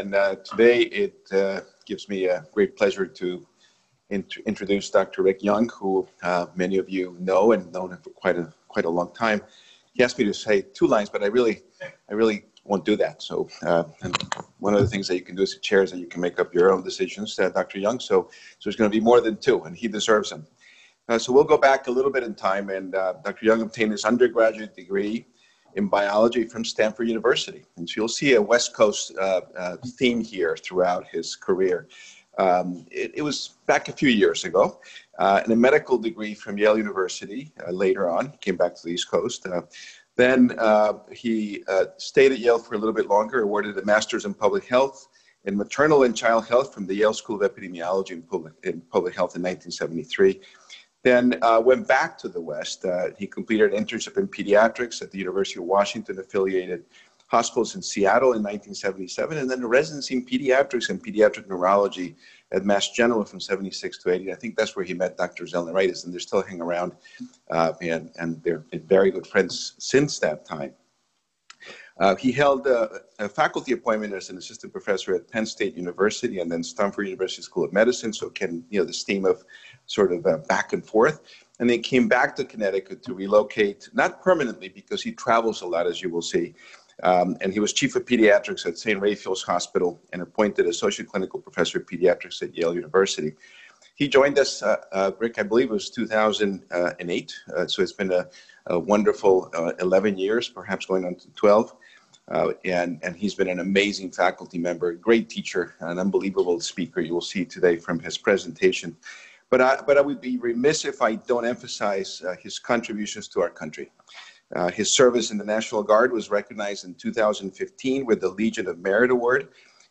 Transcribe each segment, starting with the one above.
And uh, today it uh, gives me a great pleasure to int- introduce Dr. Rick Young, who uh, many of you know and known him for quite a quite a long time. He asked me to say two lines, but I really, I really won't do that. So, uh, one of the things that you can do as a chair is that you can make up your own decisions, uh, Dr. Young. So, so there's going to be more than two, and he deserves them. Uh, so we'll go back a little bit in time, and Dr. Young obtained his undergraduate degree in biology from Stanford University. And so you'll see a West Coast uh, uh, theme here throughout his career. Um, it, it, was back a few years ago, uh, and a medical degree from Yale University uh, later on. He came back to the East Coast. Uh, then uh, he stayed at Yale for a little bit longer, awarded a master's in public health in maternal and child health from the Yale School of Epidemiology and Public, in Public Health in 1973. Then uh, went back to the West. Uh, he completed an internship in pediatrics at the University of Washington affiliated hospitals in Seattle in 1977, and then a residency in pediatrics and pediatric neurology at Mass General from 76 to 80. I think that's where he met Dr. Zelnoraitis, and they're still hanging around, uh, and, and they're very good friends since that time. Uh, he held a, a, faculty appointment as an assistant professor at Penn State University and then Stanford University School of Medicine. So, can you know the steam of sort of uh, back and forth, and then came back to Connecticut to relocate, not permanently because he travels a lot, as you will see. Um, and he was chief of pediatrics at St. Raphael's Hospital and appointed associate clinical professor of pediatrics at Yale University. He joined us, uh, uh, Rick, I believe it was 2008. Uh, so it's been a, a wonderful uh, 11 years, perhaps going on to 12. Uh, and, and he's been an amazing faculty member, great teacher, an unbelievable speaker. You will see today from his presentation. But I, but I would be remiss if I don't emphasize uh, his contributions to our country. Uh, his service in the National Guard was recognized in 2015 with the Legion of Merit Award,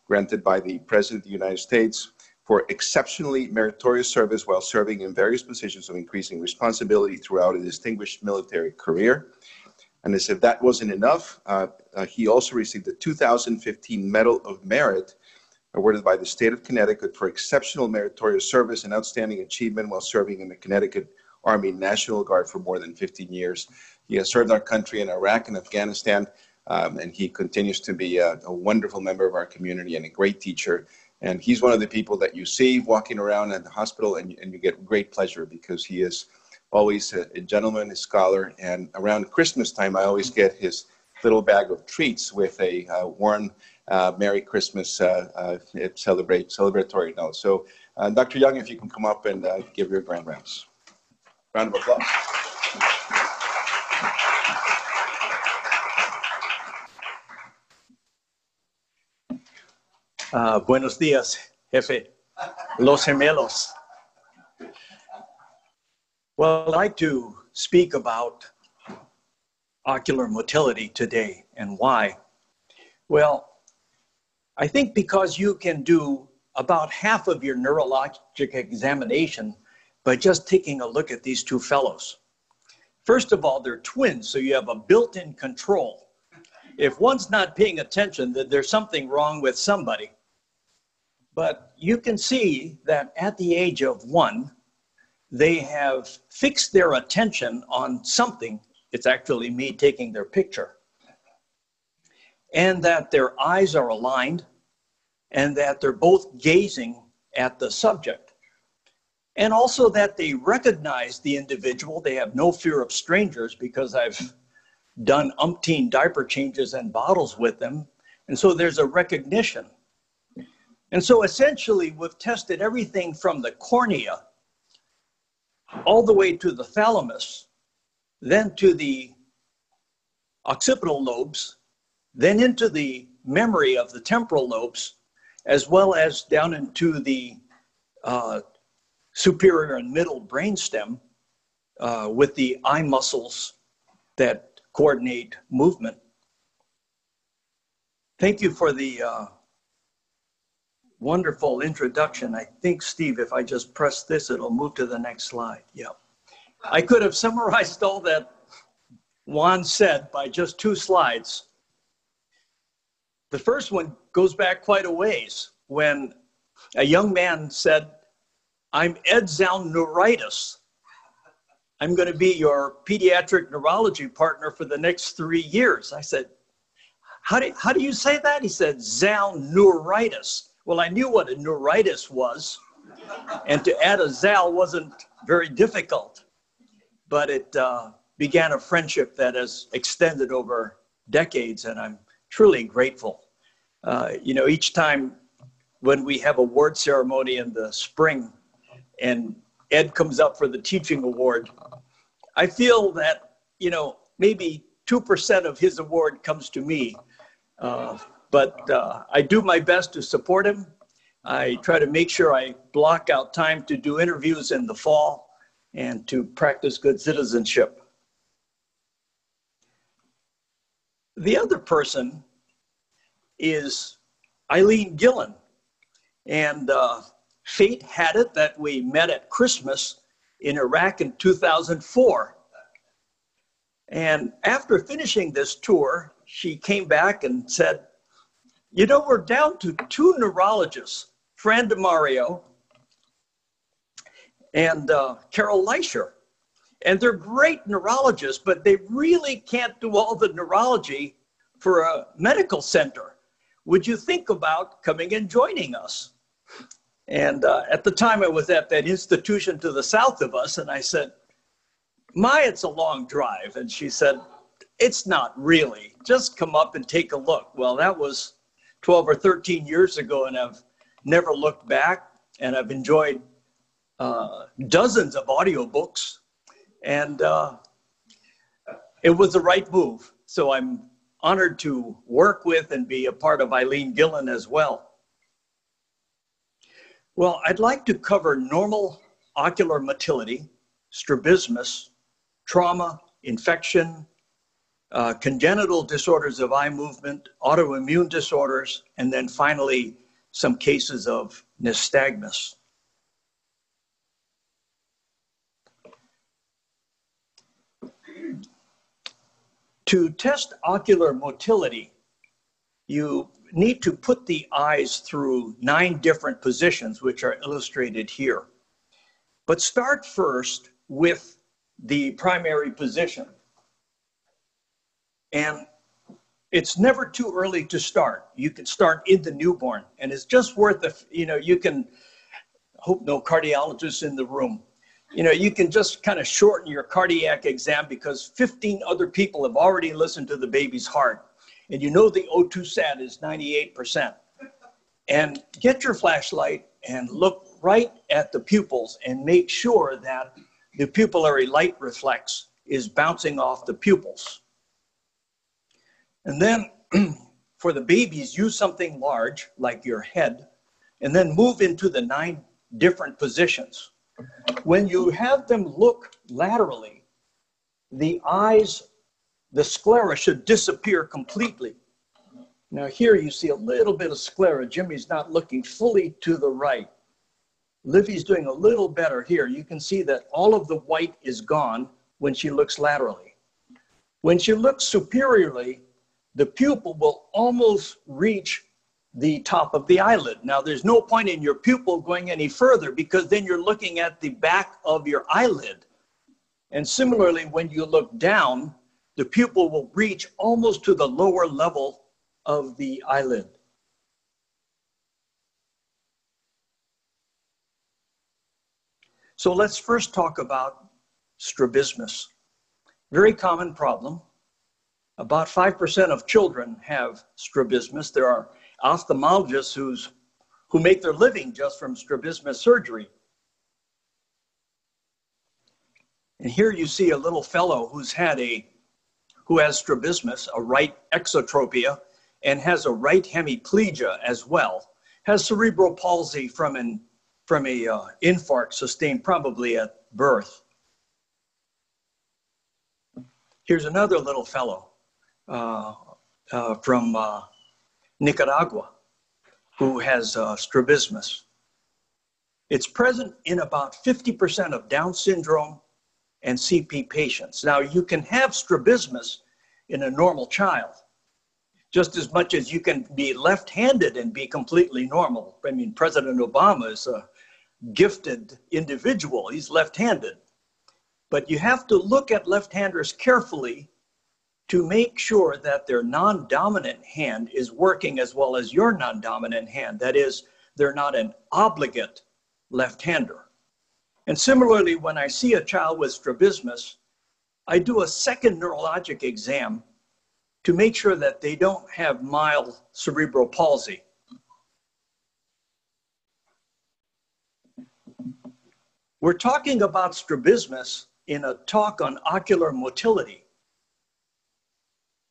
granted by the President of the United States for exceptionally meritorious service while serving in various positions of increasing responsibility throughout a distinguished military career. And as if that wasn't enough, uh, uh, he also received the 2015 Medal of Merit awarded by the state of Connecticut for exceptional meritorious service and outstanding achievement while serving in the Connecticut Army National Guard for more than 15 years. He has served our country in Iraq and Afghanistan, um, and he continues to be a, a, wonderful member of our community and a great teacher. And he's one of the people that you see walking around at the hospital, and, and you get great pleasure because he is always a, a gentleman, a scholar. And around Christmas time, I always get his little bag of treats with a uh, warm Merry Christmas uh, uh, celebrate celebratory note. So, uh, Dr. Young, if you can come up and uh, give your grand rounds. Round of applause. Uh, buenos días, jefe. Los gemelos. Well, I'd like to speak about ocular motility today and why. Well, I think because you can do about half of your neurologic examination by just taking a look at these two fellows. First of all, they're twins, so you have a built in control. If one's not paying attention, then there's something wrong with somebody. But you can see that at the age of one, they have fixed their attention on something. It's actually me taking their picture. And that their eyes are aligned and that they're both gazing at the subject. And also that they recognize the individual. They have no fear of strangers because I've done umpteen diaper changes and bottles with them. And so there's a recognition. And so essentially, we've tested everything from the cornea all the way to the thalamus, then to the occipital lobes, then into the memory of the temporal lobes, as well as down into the uh, superior and middle brainstem uh, with the eye muscles that coordinate movement. Thank you for the uh, wonderful introduction. I think, Steve, if I just press this, it'll move to the next slide. Yeah. I could have summarized all that Juan said by just two slides. The first one goes back quite a ways when a young man said, I'm Ed Zelnoraitis. I'm going to be your pediatric neurology partner for the next three years. I said, how do, how do you say that? He said, Zal neuritis. Well, I knew what a neuritis was, and to add a Zal wasn't very difficult, but it uh, began a friendship that has extended over decades, and I'm truly grateful. Uh, you know, each time when we have award ceremony in the spring and Ed comes up for the teaching award, I feel that, you know, maybe 2% of his award comes to me. Uh, but uh, I do my best to support him. I try to make sure I block out time to do interviews in the fall and to practice good citizenship. The other person is Eileen Gillen. And uh, fate had it that we met at Christmas in Iraq in 2004. And after finishing this tour, she came back and said, You know, we're down to two neurologists, Fran DeMario and uh, Carol Leischer. And they're great neurologists, but they really can't do all the neurology for a medical center. Would you think about coming and joining us? And uh, at the time, I was at that institution to the south of us, and I said, My, it's a long drive. And she said, It's not really. Just come up and take a look. Well, that was 12 or 13 years ago, and I've never looked back. And I've enjoyed uh, dozens of audiobooks, and uh, it was the right move. So I'm honored to work with and be a part of Eileen Gillen as well. Well, I'd like to cover normal ocular motility, strabismus, trauma, infection, uh, congenital disorders of eye movement, autoimmune disorders, and then finally some cases of nystagmus. To test ocular motility, you need to put the eyes through nine different positions, which are illustrated here. But start first with the primary position. And it's never too early to start. You can start in the newborn, and it's just worth the, you know, you can, hope no cardiologists in the room. You know, you can just kind of shorten your cardiac exam because 15 other people have already listened to the baby's heart and you know the O2 sat is 98%. And get your flashlight and look right at the pupils and make sure that the pupillary light reflex is bouncing off the pupils. And then for the babies, use something large like your head and then move into the nine different positions. When you have them look laterally, the eyes the sclera should disappear completely. Now here you see a little bit of sclera. Jimmy's not looking fully to the right. Livy's doing a little better here. You can see that all of the white is gone when she looks laterally. When she looks superiorly, the pupil will almost reach the top of the eyelid. Now, there's no point in your pupil going any further because then you're looking at the back of your eyelid. And similarly, when you look down, the pupil will reach almost to the lower level of the eyelid. So let's first talk about strabismus. Very common problem. About 5% of children have strabismus. There are ophthalmologists who's, who make their living just from strabismus surgery. And here you see a little fellow who's had a who has strabismus, a right exotropia, and has a right hemiplegia as well, has cerebral palsy from an from a uh, infarct sustained probably at birth. Here's another little fellow uh, uh, from uh, Nicaragua who has uh, strabismus. It's present in about 50% of Down syndrome and CP patients. Now, you can have strabismus in a normal child just as much as you can be left handed and be completely normal. I mean, President Obama is a gifted individual, he's left handed. But you have to look at left handers carefully to make sure that their non dominant hand is working as well as your non dominant hand. That is, they're not an obligate left hander. And similarly, when I see a child with strabismus, I do a second neurologic exam to make sure that they don't have mild cerebral palsy. We're talking about strabismus in a talk on ocular motility.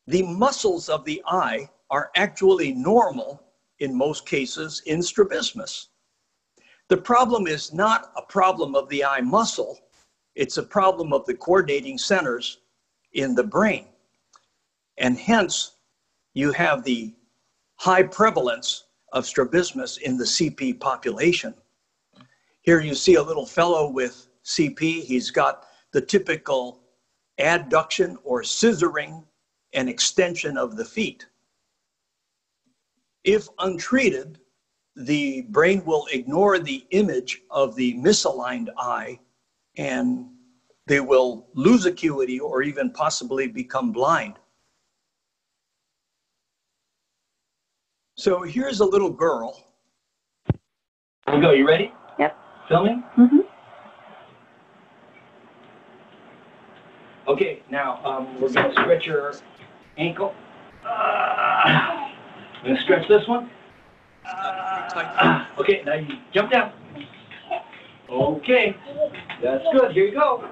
The muscles of the eye are actually normal in most cases in strabismus. The problem is not a problem of the eye muscle, it's a problem of the coordinating centers in the brain. And hence, you have the high prevalence of strabismus in the CP population. Here you see a little fellow with CP. He's got the typical adduction or scissoring and extension of the feet. If untreated, the brain will ignore the image of the misaligned eye and they will lose acuity or even possibly become blind. So here's a little girl. Here we go. You ready? Yep. Filming? Mm-hmm. Okay, now um, we're going to stretch your ankle. Uh, going to stretch this one. Uh, okay, now you jump down. Okay, that's good. Here you go.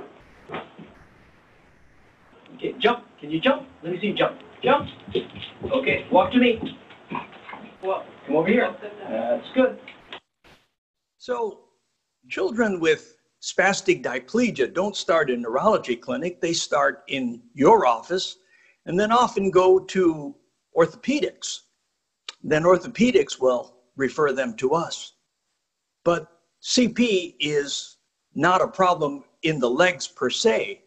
Okay, jump. Can you jump? Let me see you jump. Jump. Okay, walk to me. Well, come over here. That's good. So, children with spastic diplegia don't start in neurology clinic. They start in your office and then often go to orthopedics. Then orthopedics will refer them to us. But CP is not a problem in the legs per se.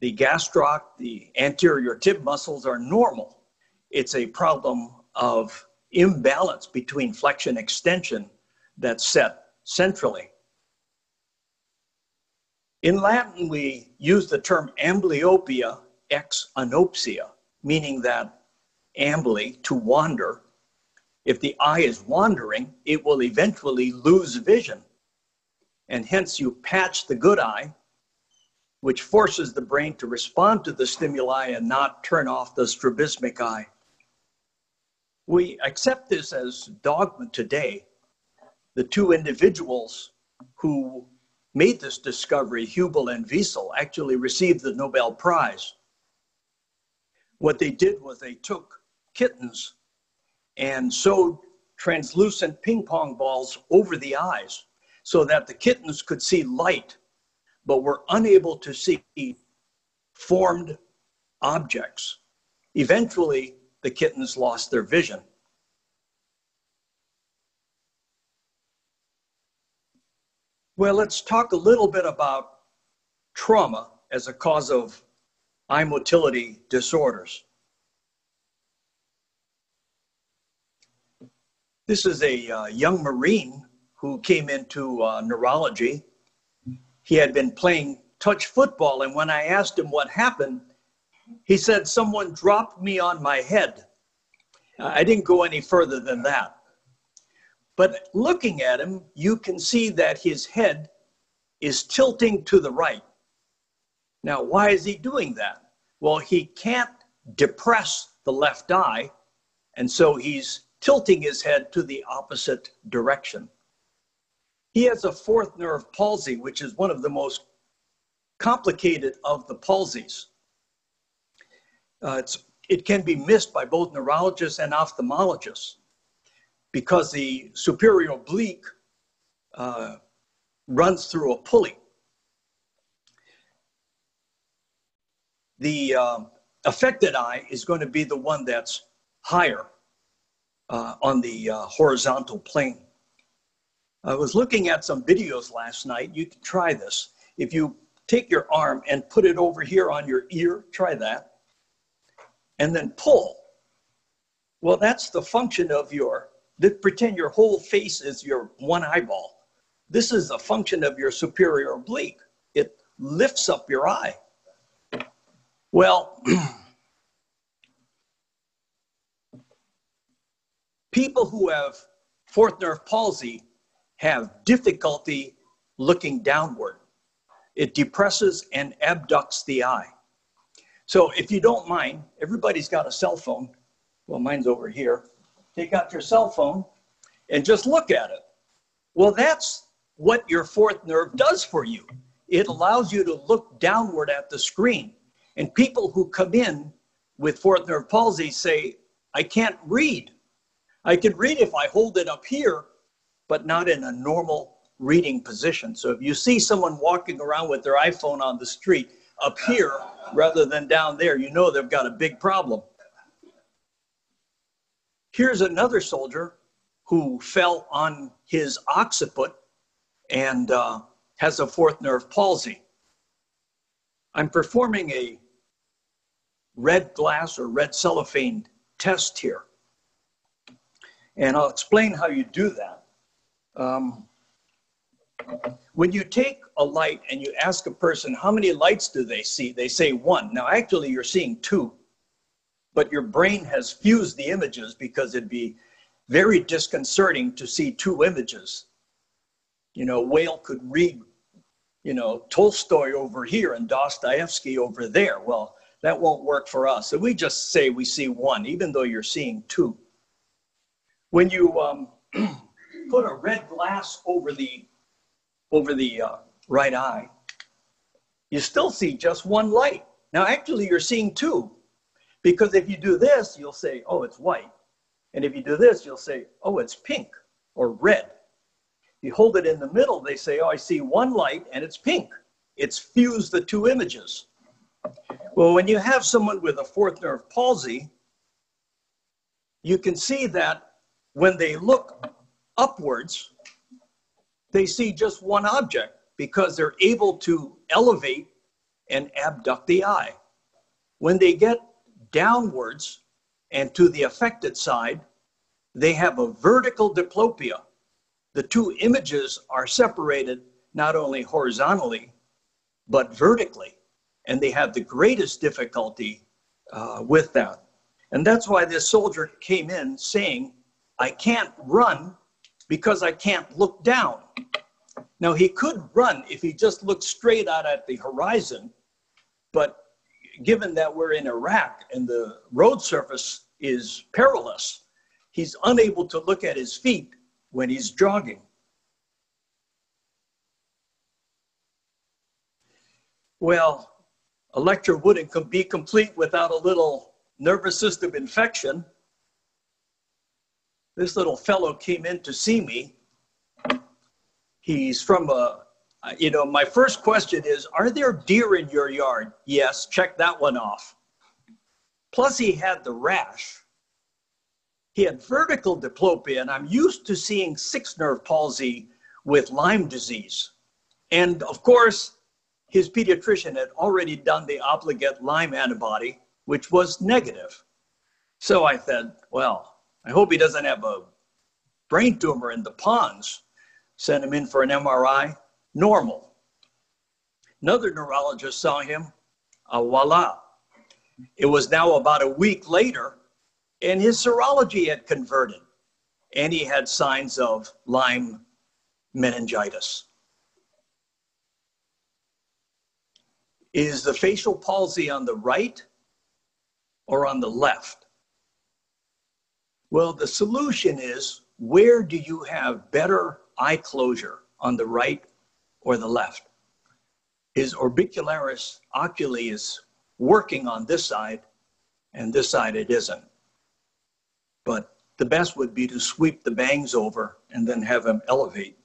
The gastroc, the anterior tib muscles are normal. It's a problem of imbalance between flexion extension that's set centrally. In Latin, we use the term amblyopia ex anopsia, meaning that ambly, to wander. If the eye is wandering, it will eventually lose vision. And hence, you patch the good eye, which forces the brain to respond to the stimuli and not turn off the strabismic eye. We accept this as dogma today. The two individuals who made this discovery, Hubel and Wiesel, actually received the Nobel Prize. What they did was they took kittens and sewed translucent ping pong balls over the eyes so that the kittens could see light but were unable to see formed objects. Eventually, the kittens lost their vision. Well, let's talk a little bit about trauma as a cause of eye motility disorders. This is a uh, young Marine who came into uh, neurology. He had been playing touch football, and when I asked him what happened, he said, Someone dropped me on my head. I didn't go any further than that. But looking at him, you can see that his head is tilting to the right. Now, why is he doing that? Well, he can't depress the left eye, and so he's tilting his head to the opposite direction. He has a fourth nerve palsy, which is one of the most complicated of the palsies. Uh, it can be missed by both neurologists and ophthalmologists because the superior oblique uh, runs through a pulley. The uh, affected eye is going to be the one that's higher uh, on the uh, horizontal plane. I was looking at some videos last night. You can try this. If you take your arm and put it over here on your ear, try that, and then pull. Well, that's the function of your, that pretend your whole face is your one eyeball. This is a function of your superior oblique. It lifts up your eye. Well, people who have fourth nerve palsy have difficulty looking downward. It depresses and abducts the eye. So if you don't mind, everybody's got a cell phone. Well, mine's over here. Take out your cell phone and just look at it. Well, that's what your fourth nerve does for you. It allows you to look downward at the screen. And people who come in with fourth nerve palsy say, I can't read. I can read if I hold it up here, but not in a normal reading position. So if you see someone walking around with their iPhone on the street up here rather than down there, you know they've got a big problem. Here's another soldier who fell on his occiput and uh, has a fourth nerve palsy. I'm performing a red glass or red cellophane test here. And I'll explain how you do that. Um, when you take a light and you ask a person, how many lights do they see? They say one. Now, actually, you're seeing two, but your brain has fused the images because it'd be very disconcerting to see two images. You know, Whale could read, you know, Tolstoy over here and Dostoevsky over there. Well, that won't work for us. So we just say we see one, even though you're seeing two. When you um, put a red glass over the over the uh, right eye, you still see just one light. Now, actually, you're seeing two, because if you do this, you'll say, "Oh, it's white," and if you do this, you'll say, "Oh, it's pink or red." You hold it in the middle, they say, "Oh, I see one light and it's pink." It's fused the two images. Well, when you have someone with a fourth nerve palsy, you can see that when they look upwards, they see just one object because they're able to elevate and abduct the eye. When they get downwards and to the affected side, they have a vertical diplopia. The two images are separated not only horizontally, but vertically and they have the greatest difficulty uh, with that. And that's why this soldier came in saying, I can't run because I can't look down. Now, he could run if he just looked straight out at the horizon, but given that we're in Iraq and the road surface is perilous, he's unable to look at his feet when he's jogging. Well, a lecture wouldn't be complete without a little nervous system infection. This little fellow came in to see me. He's from a, Uh, you know, my first question is Are there deer in your yard? Yes, check that one off. Plus, he had the rash. He had vertical diplopia, and I'm used to seeing sixth nerve palsy with Lyme disease. And of course, his pediatrician had already done the obligate Lyme antibody, which was negative. So I said, well, I hope he doesn't have a brain tumor in the pons. Sent him in for an MRI, normal. Another neurologist saw him, ah, voila. It was now about a week later, and his serology had converted, and he had signs of Lyme meningitis. Is the facial palsy on the right or on the left? Well, the solution is where do you have better eye closure on the right or the left? His orbicularis oculi is working on this side, and this side it isn't. But the best would be to sweep the bangs over and then have him elevate.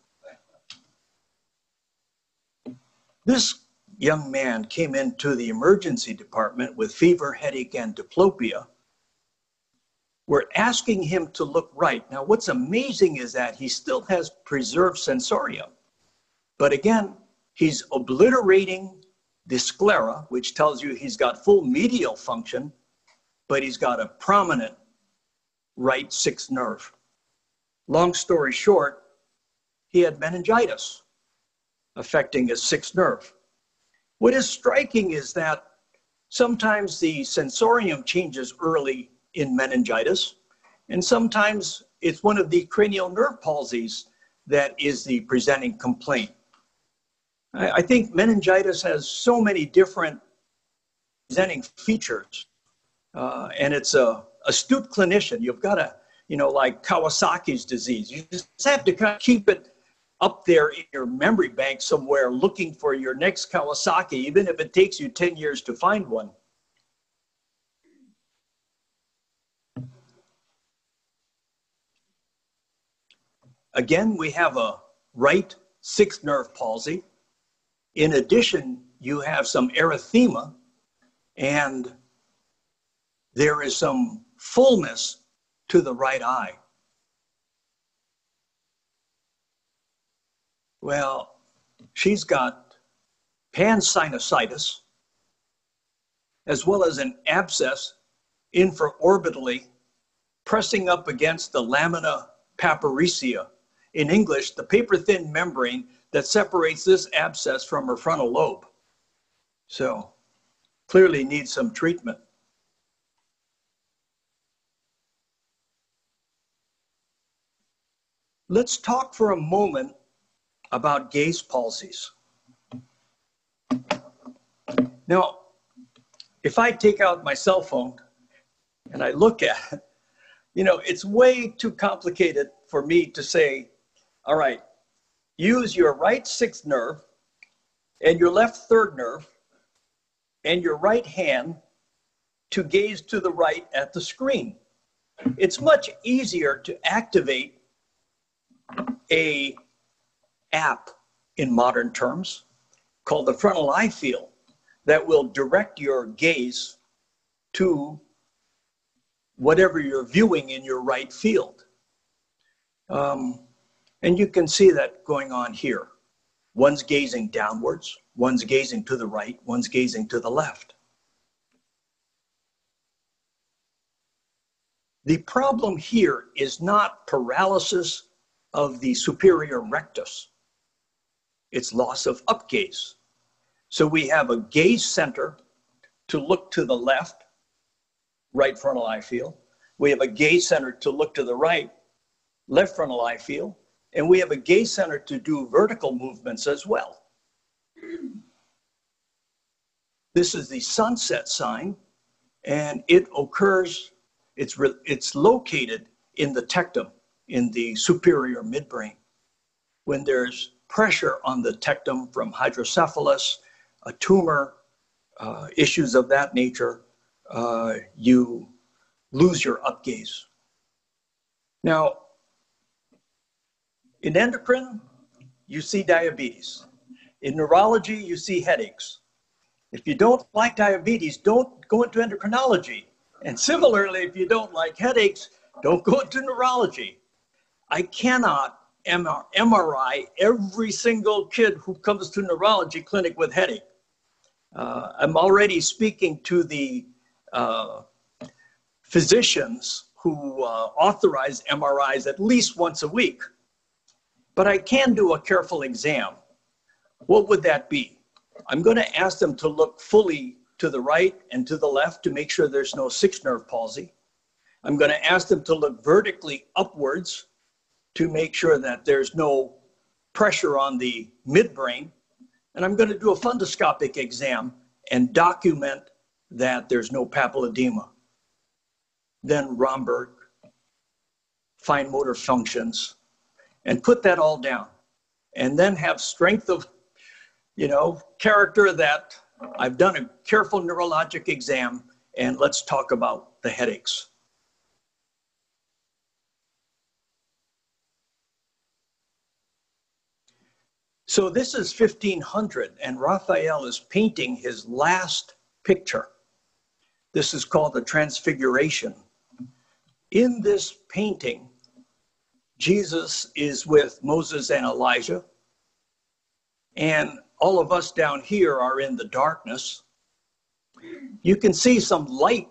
This young man came into the emergency department with fever, headache, and diplopia. We're asking him to look right. Now, what's amazing is that he still has preserved sensorium. But again, he's obliterating the sclera, which tells you he's got full medial function, but he's got a prominent right sixth nerve. Long story short, he had meningitis affecting his sixth nerve. What is striking is that sometimes the sensorium changes early in meningitis, And sometimes it's one of the cranial nerve palsies that is the presenting complaint. I, think meningitis has so many different presenting features, uh, and it's a astute clinician. You've got to, you know, like Kawasaki's disease. You just have to kind of keep it up there in your memory bank somewhere looking for your next Kawasaki, even if it takes you 10 years to find one. Again, we have a right sixth nerve palsy. In addition, you have some erythema and there is some fullness to the right eye. Well, she's got pansinusitis as well as an abscess infraorbitally pressing up against the lamina papyracea in English, the paper thin membrane that separates this abscess from her frontal lobe. So clearly needs some treatment. Let's talk for a moment about gaze palsies. Now, if I take out my cell phone and I look at it, you know, it's way too complicated for me to say all right. Use your right sixth nerve and your left third nerve and your right hand to gaze to the right at the screen. It's much easier to activate a app in modern terms called the frontal eye field that will direct your gaze to whatever you're viewing in your right field. Um, and you can see that going on here. One's gazing downwards, one's gazing to the right, one's gazing to the left. The problem here is not paralysis of the superior rectus, it's loss of upgaze. So we have a gaze center to look to the left, right frontal eye field. We have a gaze center to look to the right, left frontal eye field. And we have a gaze center to do vertical movements as well. This is the sunset sign, and it occurs, it's, re, it's located in the tectum, in the superior midbrain. When there's pressure on the tectum from hydrocephalus, a tumor, uh, issues of that nature, uh, you lose your upgaze. Now, in endocrine, you see diabetes. In neurology, you see headaches. If you don't like diabetes, don't go into endocrinology. And similarly, if you don't like headaches, don't go into neurology. I cannot MRI every single kid who comes to neurology clinic with headache. Uh, I'm already speaking to the uh, physicians who uh, authorize MRIs at least once a week but I can do a careful exam. What would that be? I'm going to ask them to look fully to the right and to the left to make sure there's no sixth nerve palsy. I'm going to ask them to look vertically upwards to make sure that there's no pressure on the midbrain. And I'm going to do a fundoscopic exam and document that there's no papilledema. Then Romberg, fine motor functions, and put that all down. And then have strength of you know character that i've done a careful neurologic exam and let's talk about the headaches. So this is 1500 and raphael is painting his last picture. This is called the transfiguration. In this painting Jesus is with Moses and Elijah, and all of us down here are in the darkness. You can see some light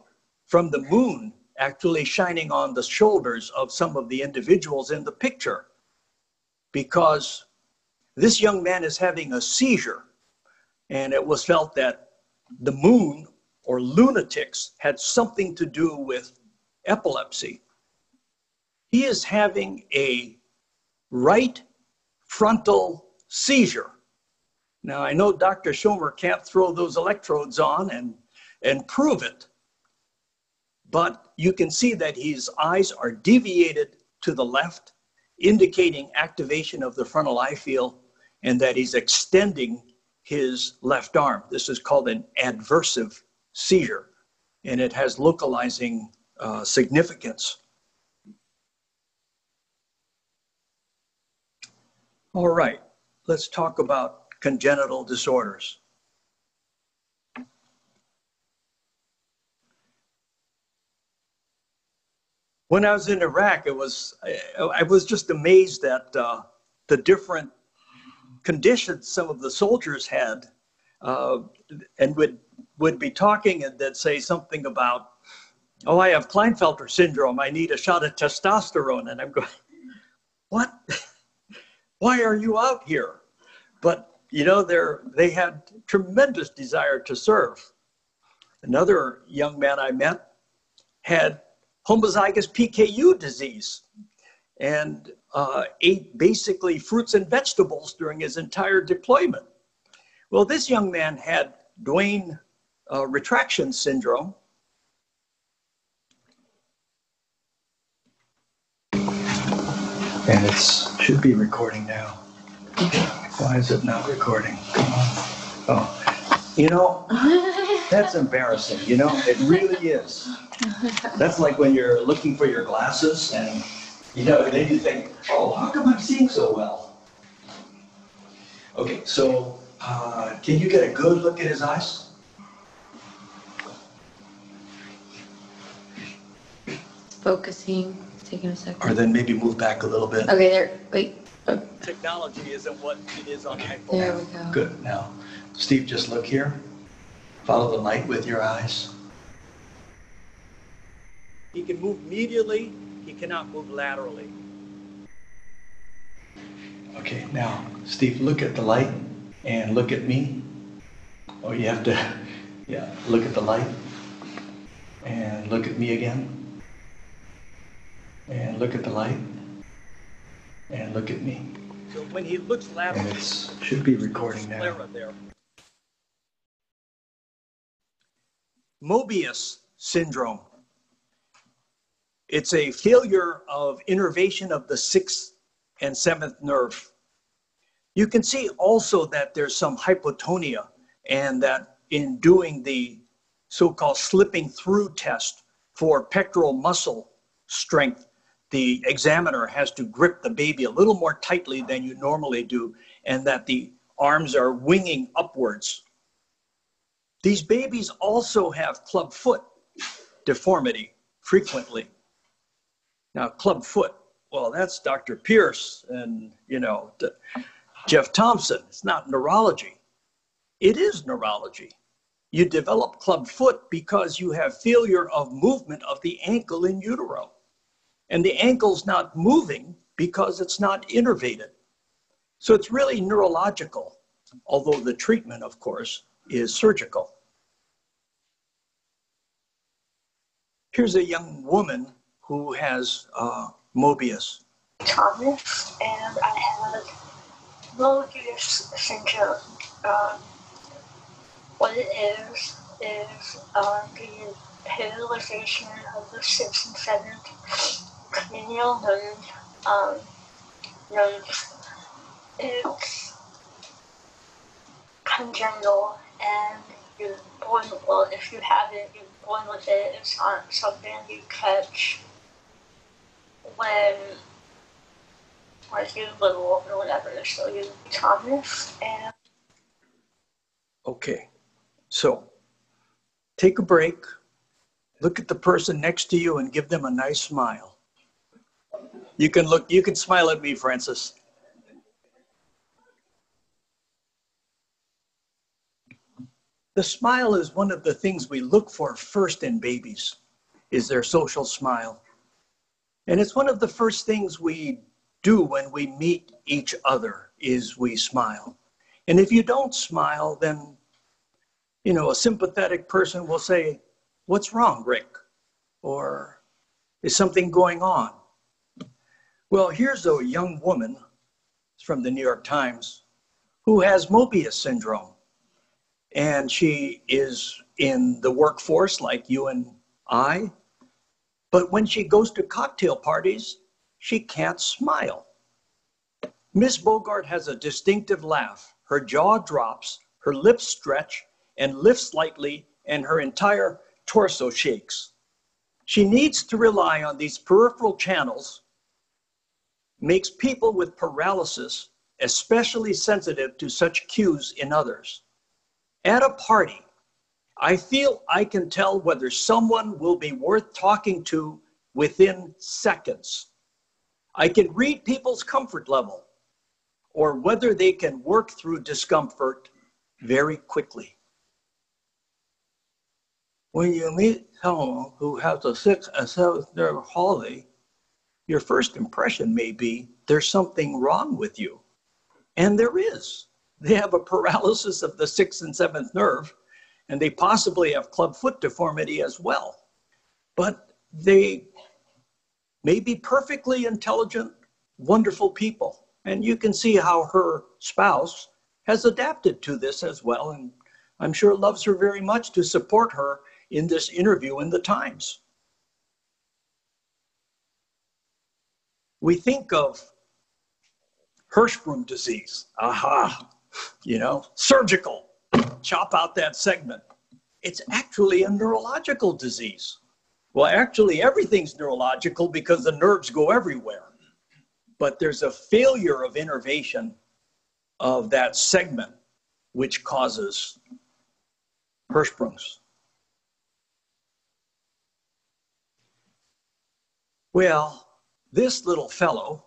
from the moon actually shining on the shoulders of some of the individuals in the picture because this young man is having a seizure, and it was felt that the moon or lunatics had something to do with epilepsy. He is having a right frontal seizure. Now, I know Dr. Schomer can't throw those electrodes on and, and prove it, but you can see that his eyes are deviated to the left, indicating activation of the frontal eye field, and that he's extending his left arm. This is called an adversive seizure, and it has localizing uh, significance. All right, let's talk about congenital disorders. When I was in Iraq, it was I, was just amazed at uh, the different conditions some of the soldiers had, uh, and would would be talking and they'd say something about, "Oh, I have Klinefelter syndrome. I need a shot of testosterone," and I'm going, "What? Why are you out here?" But you know, they had tremendous desire to serve. Another young man I met had homozygous PKU disease and uh, ate basically fruits and vegetables during his entire deployment. Well, this young man had Duane uh, retraction syndrome. And it should be recording now. Why is it not recording? Come on. Oh, you know, that's embarrassing. You know, it really is. That's like when you're looking for your glasses and you know, and then you think, oh, how come I'm seeing so well? Okay, so uh, can you get a good look at his eyes? Focusing, taking a second. Or then maybe move back a little bit. Okay, there, wait, oh, Technology isn't what it is on iPhone. there we go. Good. Now, Steve, just look here. Follow the light with your eyes. He can move medially, he cannot move laterally. Okay, now, Steve, look at the light and look at me. Oh, you have to, yeah, look at the light and look at me again. And look at the light and look at me. So when he looks And it should be recording now. there. Mobius syndrome. It's a failure of innervation of the sixth and seventh nerve. You can see also that there's some hypotonia, and that in doing the so called slipping through test for pectoral muscle strength, the examiner has to grip the baby a little more tightly than you normally do, and that the arms are winging upwards. These babies also have club foot deformity frequently. Now, club foot, well, that's Dr. Pierce and, you know, Jeff Thompson. It's not neurology. It is neurology. You develop club foot because you have failure of movement of the ankle in utero. And the ankle's not moving because it's not innervated. So it's really neurological, although the treatment, of course, is surgical. Here's a young woman who has uh, Mobius. Thomas, and I had Mobius syndrome. Um, what it is is uh, the paralyzation of the sixth and seventh cranial nerve, um, nerves. It's congenital, and you're born. Well, if you have it, you're born with it. It's not something you catch when like you're little or whatever, so you Thomas and Okay, so take a break, look at the person next to you, and give them a nice smile. You can look, you can smile at me, Francis. The smile is one of the things we look for first in babies, is their social smile. And it's one of the first things we do when we meet each other is we smile. And if you don't smile, then you know, a sympathetic person will say, What's wrong, Rick? Or is something going on? Well, here's a young woman from the New York Times who has Mobius syndrome. And she is in the workforce like you and I. But when she goes to cocktail parties, she can't smile. Miss Bogart has a distinctive laugh. Her jaw drops, her lips stretch and lift slightly, and her entire torso shakes. She needs to rely on these peripheral channels, makes people with paralysis especially sensitive to such cues in others. At a party, I feel I can tell whether someone will be worth talking to within seconds. I can read people's comfort level or whether they can work through discomfort very quickly. When you meet someone who has a sixth and seventh nerve palsy, your first impression may be there's something wrong with you. And there is. They have a paralysis of the sixth and seventh nerve, and they possibly have clubfoot deformity as well. But they may be perfectly intelligent, wonderful people. And you can see how her spouse has adapted to this as well, and I'm sure loves her very much to support her in this interview in the Times. We think of Hirschsprung disease. Aha, you know, surgical, chop out that segment. It's actually a neurological disease. Well, actually, everything's neurological because the nerves go everywhere. But there's a failure of innervation of that segment, which causes Hirschsprung's. Well, this little fellow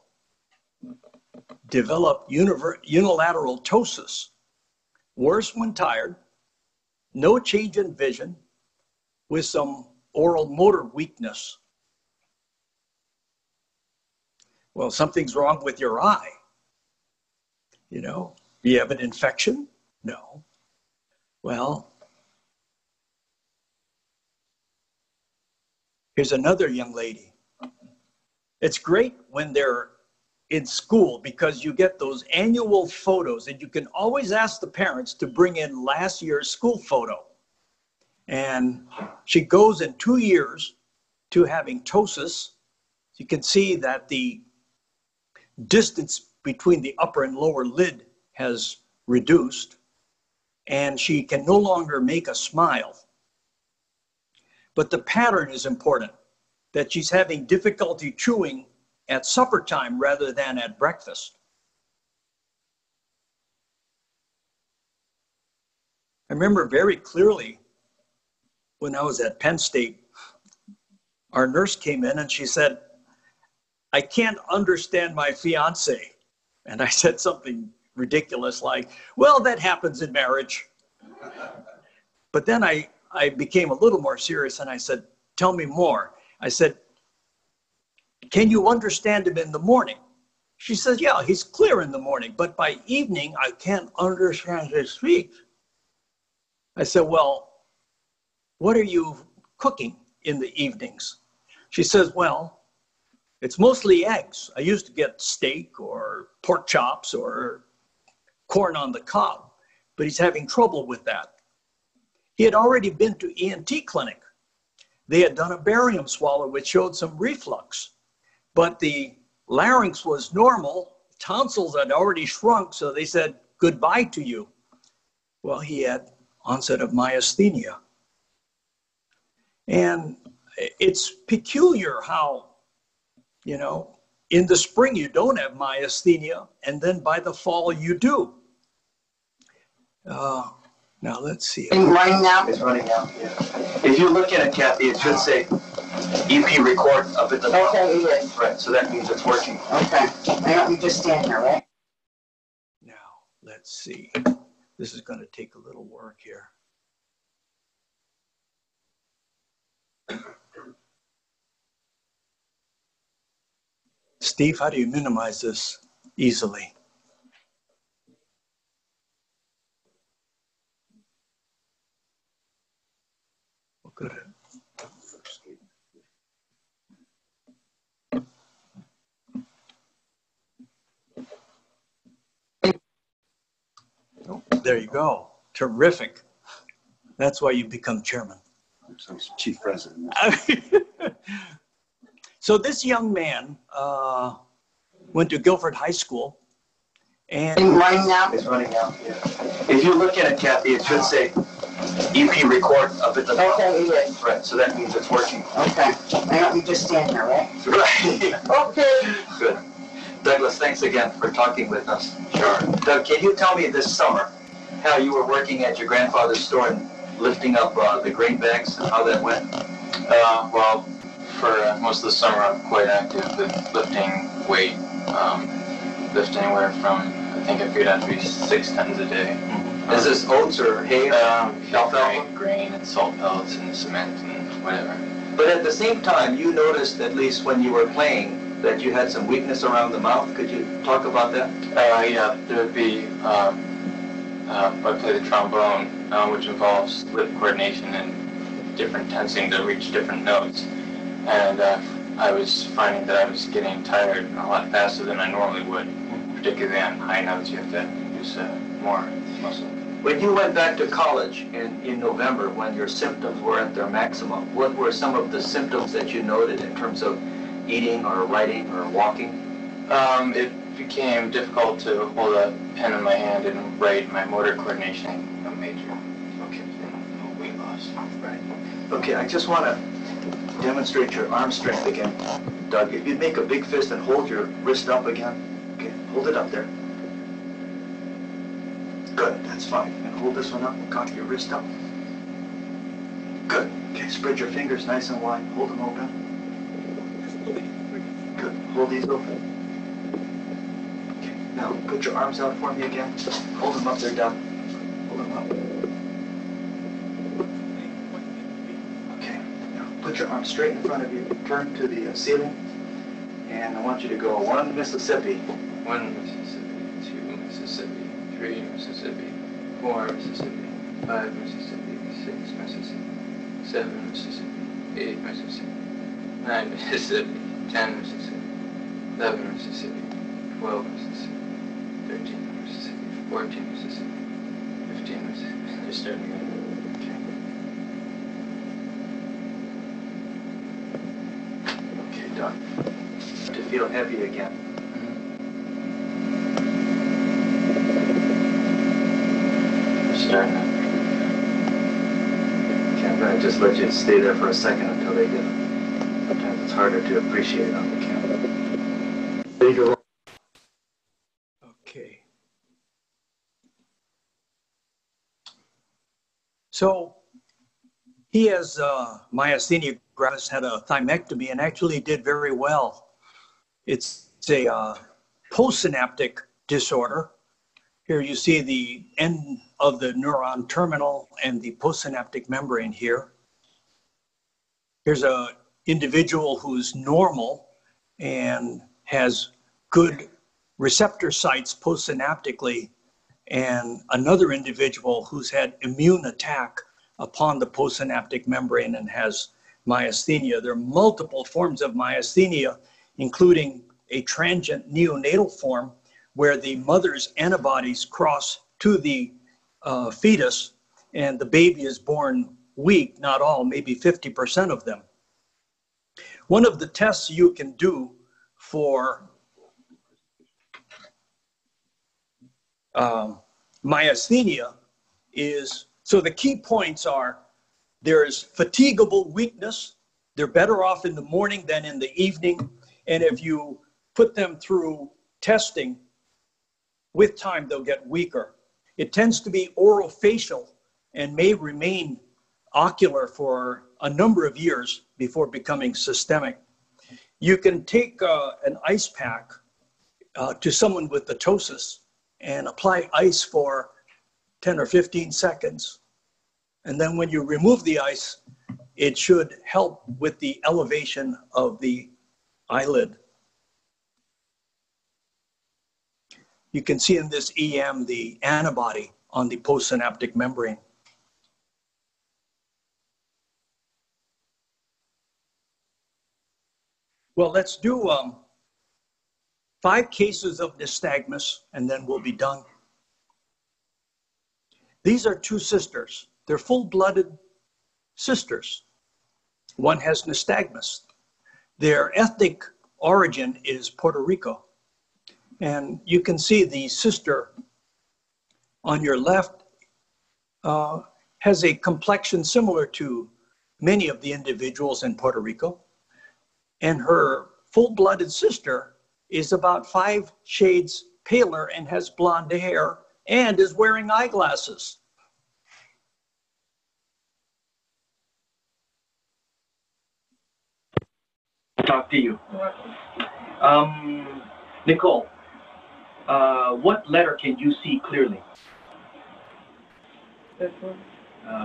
develop unilateral ptosis, worse when tired, no change in vision, with some oral motor weakness. Well, something's wrong with your eye. You know, you have an infection? No. Well, here's another young lady. It's great when they're in school because you get those annual photos and you can always ask the parents to bring in last year's school photo. And she goes in two years to having ptosis. You can see that the distance between the upper and lower lid has reduced and she can no longer make a smile. But the pattern is important that she's having difficulty chewing at supper time rather than at breakfast. I remember very clearly when I was at Penn State, our nurse came in and she said, I can't understand my fiance. And I said something ridiculous like, Well, that happens in marriage. But then I, I became a little more serious and I said, Tell me more. I said, can you understand him in the morning? She says, Yeah, he's clear in the morning, but by evening, I can't understand his speech. I said, Well, what are you cooking in the evenings? She says, Well, it's mostly eggs. I used to get steak or pork chops or corn on the cob, but he's having trouble with that. He had already been to ENT clinic. They had done a barium swallow, which showed some reflux but the larynx was normal. Tonsils had already shrunk, so they said goodbye to you. Well, he had onset of myasthenia. And it's peculiar how, you know, in the spring you don't have myasthenia, and then by the fall you do. Uh, now let's see. It's running now? It's running now. If you look at it, Kathy, it should say EP record up at the top. Okay, it is. Right, so that means it's working. Okay. I don't, you just stand here, right? Now, let's see. This is going to take a little work here. Steve, how do you minimize this easily? There you go. Terrific. That's why you become chairman. So chief president. so this young man uh, went to Guilford High School, and Been running now? It's running now, yeah. If you look at it, Kathy, it should say EP record up at the top. Okay, it is. Right, so that means it's working. Okay. I don't, you just stand here, right? Right. Okay. Good. Douglas, thanks again for talking with us. Sure. Doug, can you tell me this summer how you were working at your grandfather's store and lifting up uh, the grain bags and how that went? Uh, well, for uh, most of the summer, I'm quite active with lifting weight, um, lift anywhere from, I think I figured out to be six tons a day. Is this oats or hay? Um, Alfalfa? grain, grain and salt pellets and cement and whatever. But at the same time, you noticed, at least when you were playing, that you had some weakness around the mouth. Could you talk about that? Uh, yeah, there would be, um, uh, I play the trombone, uh, which involves lip coordination and different tensing to reach different notes. And uh, I was finding that I was getting tired a lot faster than I normally would, particularly on high notes. You have to use uh, more muscle. When you went back to college in, in November, when your symptoms were at their maximum, what were some of the symptoms that you noted in terms of eating or writing or walking? Um, it became difficult to hold a pen in my hand and write. My motor coordination, a major Okay. Oh, weight loss. Right. Okay, I just want to demonstrate your arm strength again. Doug, if you'd make a big fist and hold your wrist up again. Okay, hold it up there. Good, that's fine. And hold this one up and cock your wrist up. Good. Okay, spread your fingers nice and wide. Hold them open. Good. Hold these open. Now put your arms out for me again. Hold them up there, Doug. Hold them up. Okay, now put your arms straight in front of you, turn to the uh, ceiling, and I want you to go one Mississippi. One Mississippi, two Mississippi, three Mississippi, four Mississippi, five Mississippi, six Mississippi, seven Mississippi, eight Mississippi, nine Mississippi, ten Mississippi, eleven Mississippi, twelve Mississippi, thirteen Mississippi, fourteen Mississippi, fifteen Mississippi. Just starting again. Okay, Doug. To feel heavy again. Starting again. Okay, gonna just let you stay there for a second until they get it. Sometimes it's harder to appreciate on the camera. Okay. So he has uh, myasthenia gravis, had a thymectomy, and actually did very well. It's a uh, postsynaptic disorder. Here you see the end of the neuron terminal and the postsynaptic membrane here. Here's a individual who's normal and has good receptor sites postsynaptically and another individual who's had immune attack upon the postsynaptic membrane and has myasthenia. There are multiple forms of myasthenia, including a transient neonatal form where the mother's antibodies cross to the uh, fetus and the baby is born weak, not all, maybe 50% of them. One of the tests you can do for um, myasthenia is so the key points are there's fatigable weakness. They're better off in the morning than in the evening. And if you put them through testing, with time they'll get weaker. It tends to be orofacial and may remain ocular for a number of years before becoming systemic. You can take uh, an ice pack uh, to someone with ptosis and apply ice for 10 or 15 seconds. And then when you remove the ice, it should help with the elevation of the eyelid. You can see in this EM the antibody on the postsynaptic membrane. Well, let's do um, five cases of nystagmus and then we'll be done. These are two sisters. They're full-blooded sisters. One has nystagmus. Their ethnic origin is Puerto Rico. And you can see the sister on your left uh, has a complexion similar to many of the individuals in Puerto Rico. And her full blooded sister is about five shades paler and has blonde hair and is wearing eyeglasses. talk to you. Um, Nicole, uh, what letter can you see clearly? This one.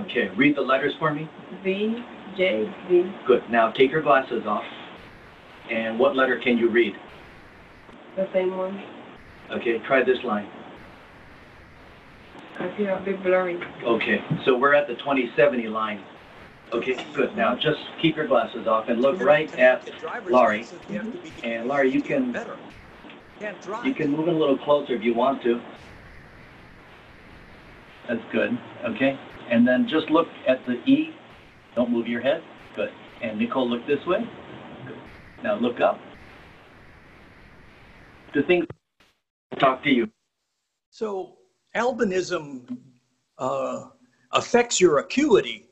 Okay, read the letters for me. V, J, V. Good. Now take your glasses off. And what letter can you read? The same one. Okay, try this line. I feel a bit blurry. Okay, so we're at the 2070 line. Okay, good. Now just keep your glasses off and look right at Laurie. And Laurie, you can Better. You can move in a little closer if you want to. That's good. Okay, and then just look at the E. Don't move your head. Good. And Nicole, look this way. Good. Now look up. The things talk to you. So albinism uh, affects your acuity,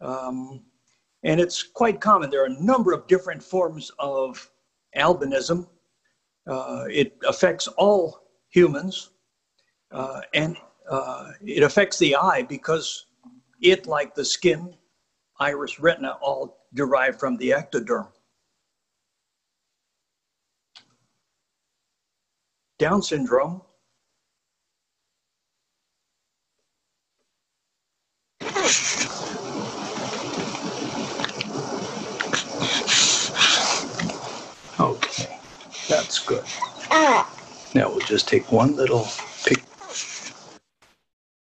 um, and it's quite common. There are a number of different forms of albinism. Uh, it affects all humans, uh, and uh, it affects the eye because it, like the skin, iris, retina, all derive from the ectoderm. Down syndrome Okay, that's good. Now we'll just take one little pic.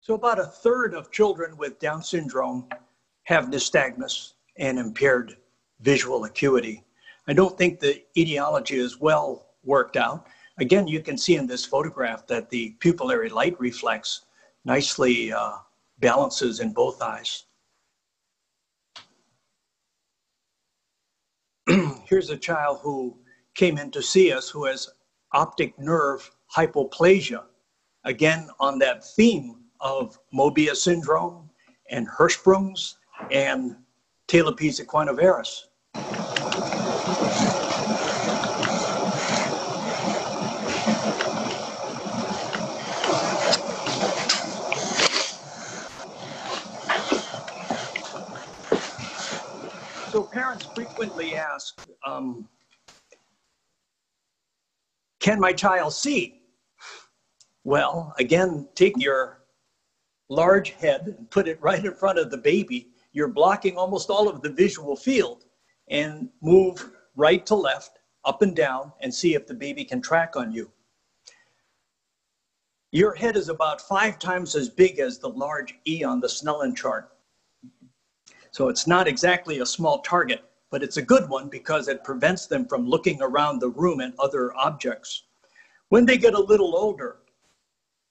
So about a third of children with Down syndrome have nystagmus and impaired visual acuity. I don't think the etiology is well worked out. Again, you can see in this photograph that the pupillary light reflex nicely uh, balances in both eyes. Here's a child who came in to see us who has optic nerve hypoplasia. Again, on that theme of Mobius syndrome and Hirschsprung's and Talipes equinovarus. So parents frequently ask, um, can my child see? Well, again, take your large head and put it right in front of the baby. You're blocking almost all of the visual field and move right to left, up and down, and see if the baby can track on you. Your head is about five times as big as the large E on the Snellen chart. So it's not exactly a small target, but it's a good one because it prevents them from looking around the room at other objects. When they get a little older,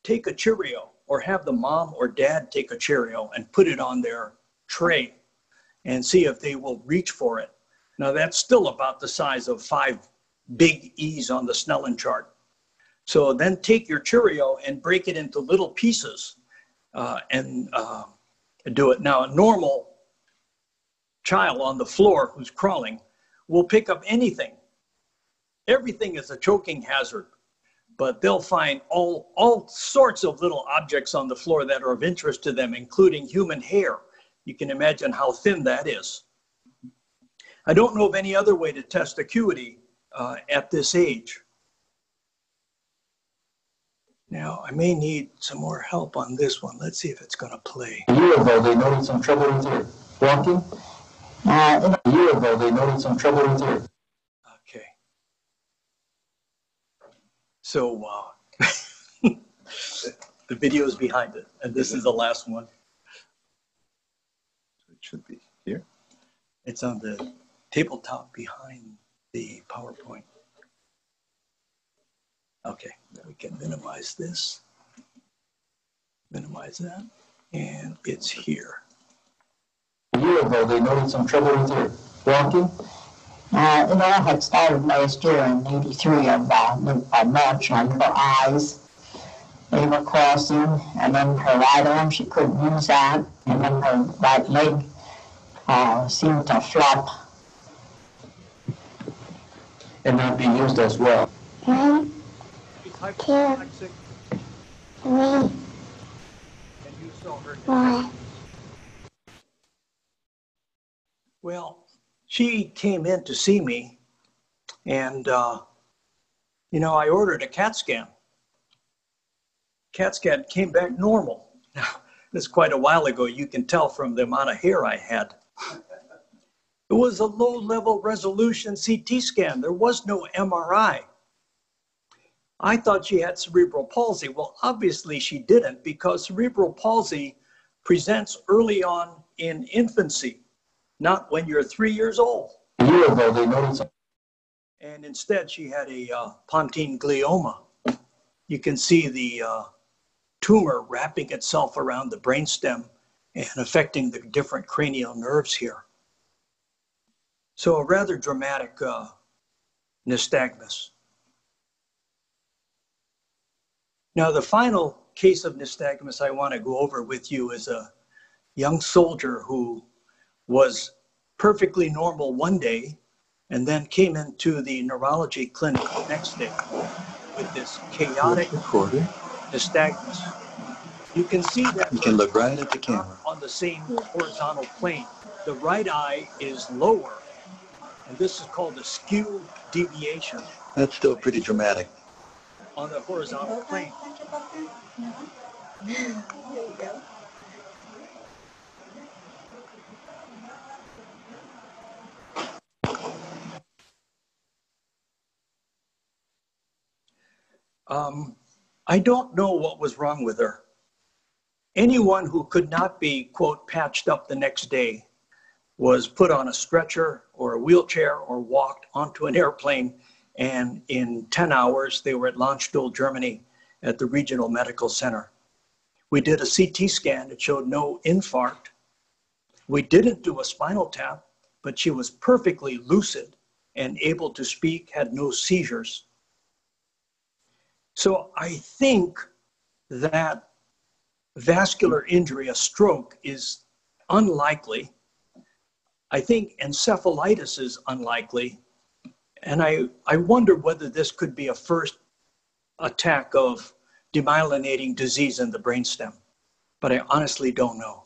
take a Cheerio or have the mom or dad take a Cheerio and put it on their tray and see if they will reach for it. Now that's still about the size of five big E's on the Snellen chart. So then take your Cheerio and break it into little pieces uh, and uh, do it. Now, a normal child on the floor who's crawling will pick up anything. Everything is a choking hazard, but they'll find all, all sorts of little objects on the floor that are of interest to them, including human hair. You can imagine how thin that is. I don't know of any other way to test acuity uh, at this age. Now, I may need some more help on this one. Let's see if it's going to play. A year ago, they noted some trouble with your walking. Uh, a year ago, they noted some trouble with it. Okay. So uh, the video is behind it, and this is the last one. It should be here. It's on the tabletop behind the PowerPoint. Okay, we can minimize this. Minimize that. And it's here. A year they noted some trouble with your walking. Uh, it all had started last year in eighty-three of, uh, of March on her eyes. They were crossing, and then her right arm, she couldn't use that, and then her right leg, uh, seemed to flop. And not be used as well. One, Hypoxic, three, and you saw her. four. Well, she came in to see me, and uh, you know, I ordered a CAT scan. CAT scan came back normal. Now, this is quite a while ago. You can tell from the amount of hair I had. It was a low level resolution CT scan. There was no MRI. I thought she had cerebral palsy. Well, obviously she didn't because cerebral palsy presents early on in infancy, not when you're three years old. A year ago, they some. And instead, she had a uh, pontine glioma. You can see the uh, tumor wrapping itself around the brainstem and affecting the different cranial nerves here. So, a rather dramatic uh, nystagmus. Now, the final case of nystagmus I want to go over with you is a young soldier who was perfectly normal one day and then came into the neurology clinic the next day with this chaotic Recording. nystagmus. You can see that You can look right at the camera. on the same horizontal plane. The right eye is lower, and this is called a skew deviation That's still pretty dramatic. on the horizontal plane. Um, I don't know what was wrong with her. Anyone who could not be, quote, patched up the next day was put on a stretcher or a wheelchair or walked onto an airplane. And in 10 hours, they were at Landstuhl, Germany at the Regional Medical Center. We did a CT scan. It showed no infarct. We didn't do a spinal tap, but she was perfectly lucid and able to speak, had no seizures. So I think that vascular injury, a stroke, is unlikely. I think encephalitis is unlikely. And I, I wonder whether this could be a first attack of demyelinating disease in the brainstem. But I honestly don't know.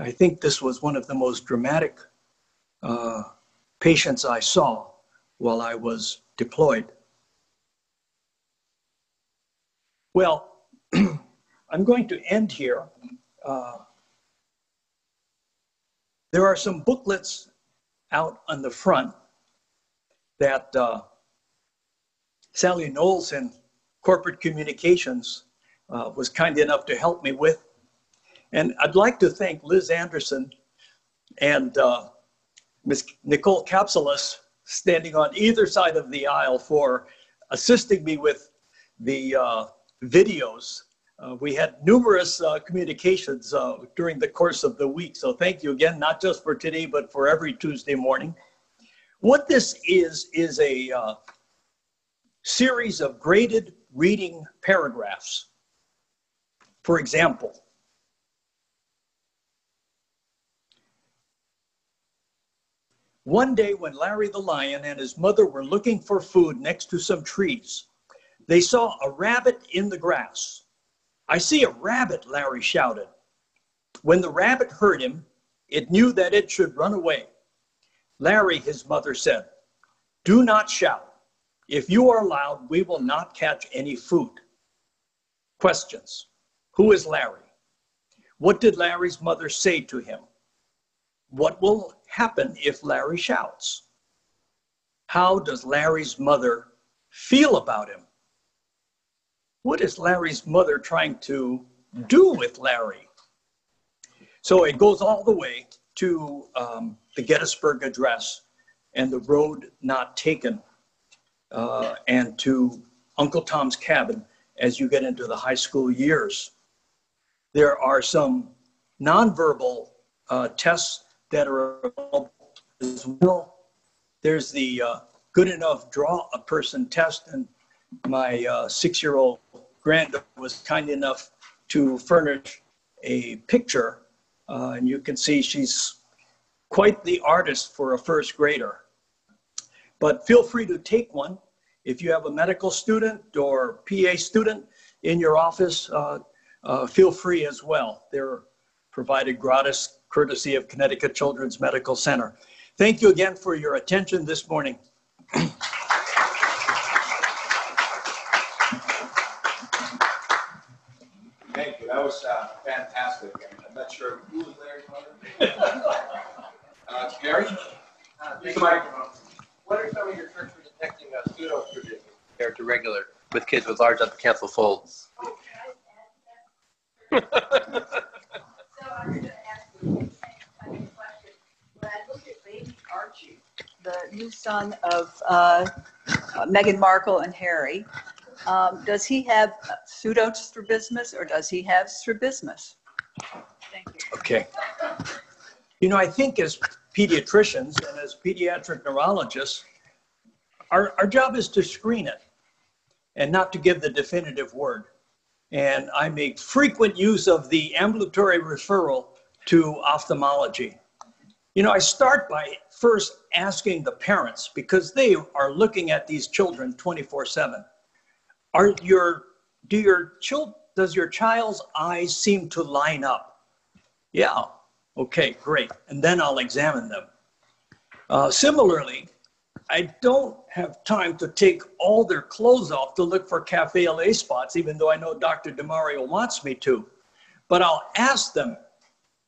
I think this was one of the most dramatic uh, patients I saw while I was deployed. Well, I'm going to end here. Uh, there are some booklets out on the front that uh, Sally Knowles in corporate communications uh, was kind enough to help me with. And I'd like to thank Liz Anderson and uh, Ms. Nicole Capsulis standing on either side of the aisle for assisting me with the uh, videos. Uh, we had numerous uh, communications uh, during the course of the week. So thank you again, not just for today, but for every Tuesday morning. What this is, is a uh, series of graded reading paragraphs. For example, one day when Larry the lion and his mother were looking for food next to some trees, they saw a rabbit in the grass. I see a rabbit, Larry shouted. When the rabbit heard him, it knew that it should run away. Larry, his mother said, Do not shout. If you are loud, we will not catch any food. Questions Who is Larry? What did Larry's mother say to him? What will happen if Larry shouts? How does Larry's mother feel about him? What is Larry's mother trying to do with Larry? So it goes all the way to um, the Gettysburg Address and the road not taken, uh, and to Uncle Tom's Cabin as you get into the high school years. There are some nonverbal uh, tests that are available as well. There's the uh, Goodenough draw a person test, and my uh, six-year-old granddaughter was kind enough to furnish a picture, uh, and you can see she's quite the artist for a first grader. But feel free to take one. If you have a medical student or PA student in your office, uh, uh, feel free as well. They're provided gratis courtesy of Connecticut Children's Medical Center. Thank you again for your attention this morning. Thank you. That was uh, fantastic. I'm not sure who was Larry Mother. uh, Gary? Use the microphone. What are some of your tricks for detecting uh, pseudo-strabismus compared to regular with kids with large upper folds? So I'm going to ask you a question. When I look at baby Archie, the new son of uh, uh, Meghan Markle and Harry, um, does he have pseudostrabismus or does he have strabismus? Thank you. Okay. You know, I think as pediatricians and as pediatric neurologists, our, our job is to screen it and not to give the definitive word. And I make frequent use of the ambulatory referral to ophthalmology. You know, I start by first asking the parents because they are looking at these children 24 7. Are your, do your child, does your child's eyes seem to line up? Yeah. Okay, great. And then I'll examine them. Uh, similarly, I don't have time to take all their clothes off to look for cafe lait spots, even though I know Dr. DeMario wants me to. But I'll ask them,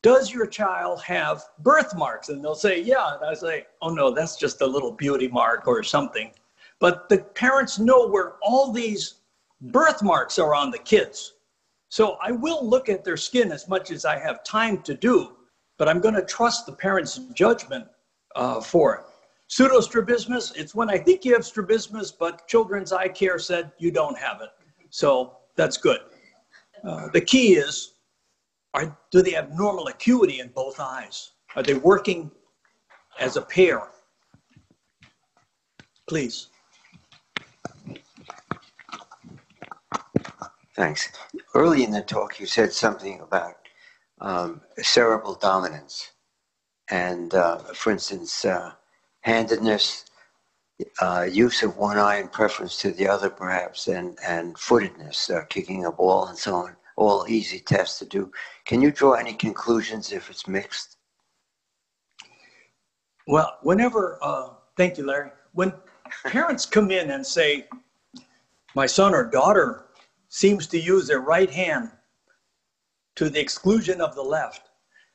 does your child have birthmarks? And they'll say, yeah. And I say, oh no, that's just a little beauty mark or something. But the parents know where all these birthmarks are on the kids. So I will look at their skin as much as I have time to do, but I'm going to trust the parents' judgment uh, for it. Pseudostrabismus, it's when I think you have strabismus, but Children's Eye Care said you don't have it. So that's good. Uh, the key is, are, do they have normal acuity in both eyes? Are they working as a pair? Please. Thanks. Early in the talk, you said something about um, cerebral dominance. And uh, for instance, uh, handedness, uh, use of one eye in preference to the other, perhaps, and, and footedness, uh, kicking a ball and so on, all easy tests to do. Can you draw any conclusions if it's mixed? Well, whenever, uh, thank you, Larry. When parents come in and say, my son or daughter seems to use their right hand to the exclusion of the left,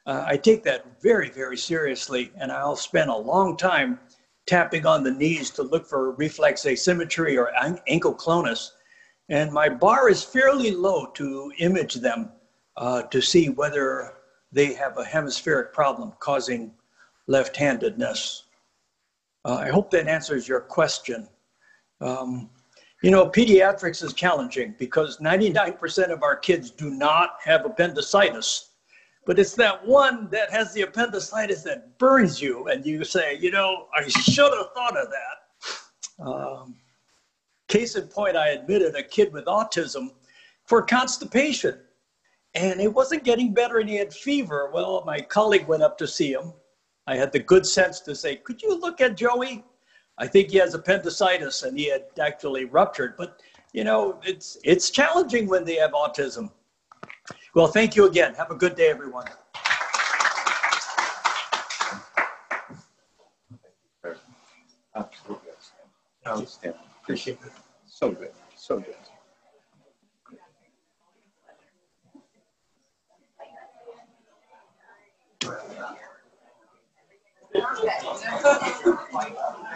uh, I take that very, very seriously, and I'll spend a long time tapping on the knees to look for reflex asymmetry or ankle clonus. And my bar is fairly low to image them uh, to see whether they have a hemispheric problem causing left handedness. Uh, I hope that answers your question. Um, you know, pediatrics is challenging because 99% of our kids do not have appendicitis but it's that one that has the appendicitis that burns you, and you say, you know, I should have thought of that. Um, case in point, I admitted a kid with autism for constipation, and it wasn't getting better, and he had fever. Well, my colleague went up to see him. I had the good sense to say, could you look at Joey? I think he has appendicitis, and he had actually ruptured. But you know, it's it's challenging when they have autism. Well, thank you again. Have a good day, everyone. Absolutely. Appreciate it. So good. So good.